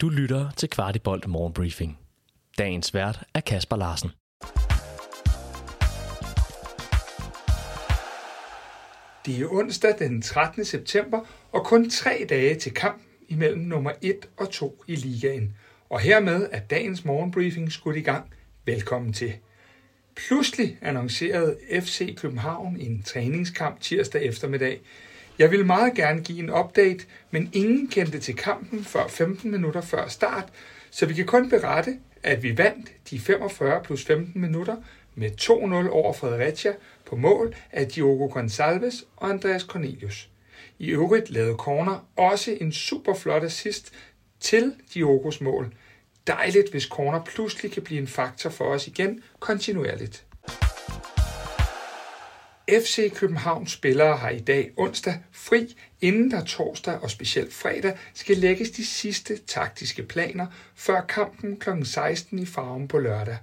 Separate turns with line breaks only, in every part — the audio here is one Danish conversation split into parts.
Du lytter til Kvartibolt Morgenbriefing. Dagens vært er Kasper Larsen.
Det er onsdag den 13. september og kun tre dage til kamp imellem nummer 1 og 2 i ligaen. Og hermed er dagens morgenbriefing skudt i gang. Velkommen til. Pludselig annoncerede FC København en træningskamp tirsdag eftermiddag. Jeg ville meget gerne give en update, men ingen kendte til kampen før 15 minutter før start, så vi kan kun berette, at vi vandt de 45 plus 15 minutter med 2-0 over Fredericia på mål af Diogo Gonçalves og Andreas Cornelius. I øvrigt lavede Corner også en super flot assist til Diogos mål. Dejligt, hvis Corner pludselig kan blive en faktor for os igen kontinuerligt. FC Københavns spillere har i dag onsdag fri, inden der torsdag og specielt fredag skal lægges de sidste taktiske planer før kampen kl. 16 i farven på lørdag.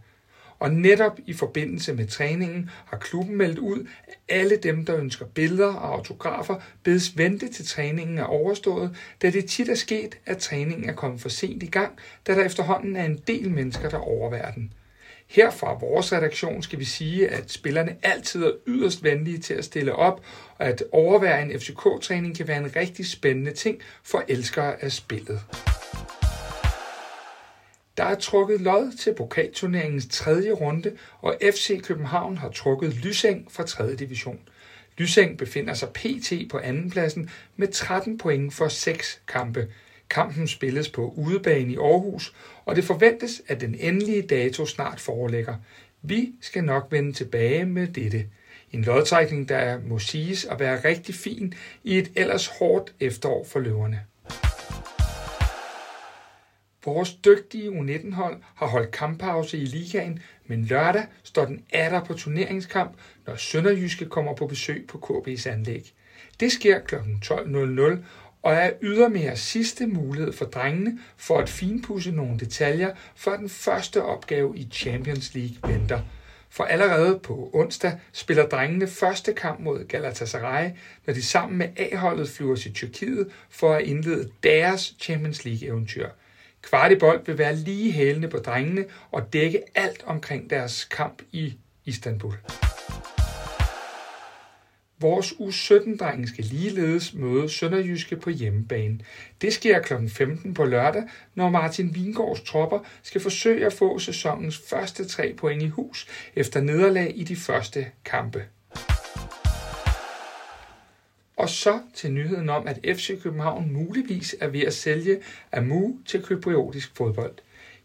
Og netop i forbindelse med træningen har klubben meldt ud, at alle dem, der ønsker billeder og autografer, bedes vente til træningen er overstået, da det tit er sket, at træningen er kommet for sent i gang, da der efterhånden er en del mennesker, der overværer den. Her fra vores redaktion skal vi sige, at spillerne altid er yderst venlige til at stille op, og at overvære en FCK-træning kan være en rigtig spændende ting for elskere af spillet. Der er trukket lod til pokalturneringens tredje runde, og FC København har trukket Lyseng fra 3. division. Lyseng befinder sig pt. på andenpladsen med 13 point for 6 kampe. Kampen spilles på udebane i Aarhus, og det forventes, at den endelige dato snart foreligger. Vi skal nok vende tilbage med dette. En lodtrækning, der må siges at være rigtig fin i et ellers hårdt efterår for løverne. Vores dygtige U19-hold har holdt kamppause i ligaen, men lørdag står den atter på turneringskamp, når Sønderjyske kommer på besøg på KB's anlæg. Det sker kl. 12.00 og er ydermere sidste mulighed for drengene for at finpudse nogle detaljer, før den første opgave i Champions League venter. For allerede på onsdag spiller drengene første kamp mod Galatasaray, når de sammen med A-holdet flyver til Tyrkiet for at indlede deres Champions League-eventyr. Kvartibold vil være lige hælende på drengene og dække alt omkring deres kamp i Istanbul. Vores U17-drenge skal ligeledes møde Sønderjyske på hjemmebane. Det sker kl. 15 på lørdag, når Martin Vingårds tropper skal forsøge at få sæsonens første tre point i hus efter nederlag i de første kampe. Og så til nyheden om, at FC København muligvis er ved at sælge Amu til kypriotisk fodbold.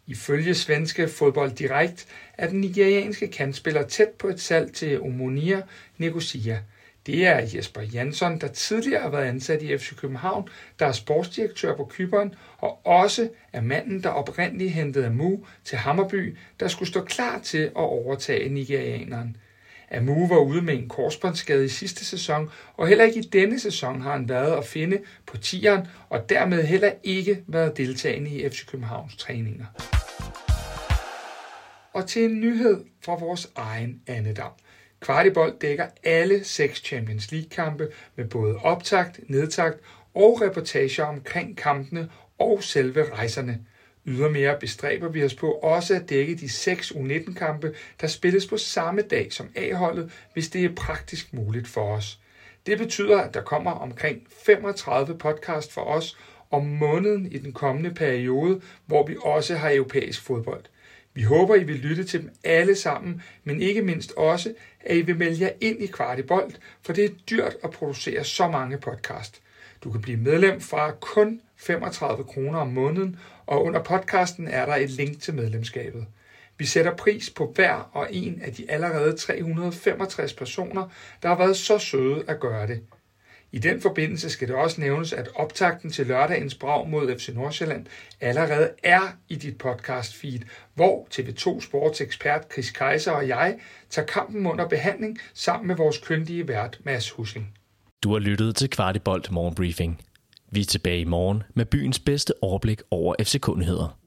Ifølge svenske fodbold direkt er den nigerianske kantspiller tæt på et salg til Omonia Nicosia. Det er Jesper Jansson, der tidligere har været ansat i FC København, der er sportsdirektør på Kyberen, og også er manden, der oprindeligt hentede Amu til Hammerby, der skulle stå klar til at overtage nigerianeren. Amu var ude med en korsbåndsskade i sidste sæson, og heller ikke i denne sæson har han været at finde på tieren, og dermed heller ikke været deltagende i FC Københavns træninger. Og til en nyhed fra vores egen Annedam. Kvartibold dækker alle seks Champions League-kampe med både optakt, nedtakt og reportager omkring kampene og selve rejserne. Ydermere bestræber vi os på også at dække de seks U19-kampe, der spilles på samme dag som A-holdet, hvis det er praktisk muligt for os. Det betyder, at der kommer omkring 35 podcast for os om måneden i den kommende periode, hvor vi også har europæisk fodbold. Vi håber, I vil lytte til dem alle sammen, men ikke mindst også, at I vil melde jer ind i Kvartibolt, for det er dyrt at producere så mange podcast. Du kan blive medlem fra kun 35 kroner om måneden, og under podcasten er der et link til medlemskabet. Vi sætter pris på hver og en af de allerede 365 personer, der har været så søde at gøre det. I den forbindelse skal det også nævnes, at optakten til lørdagens brag mod FC Nordsjælland allerede er i dit podcast feed, hvor TV2 Sports ekspert Chris Kaiser og jeg tager kampen under behandling sammen med vores kyndige vært Mads Husling.
Du har lyttet til Kvartibolt Morgenbriefing. Vi er tilbage i morgen med byens bedste overblik over FCK-nyheder.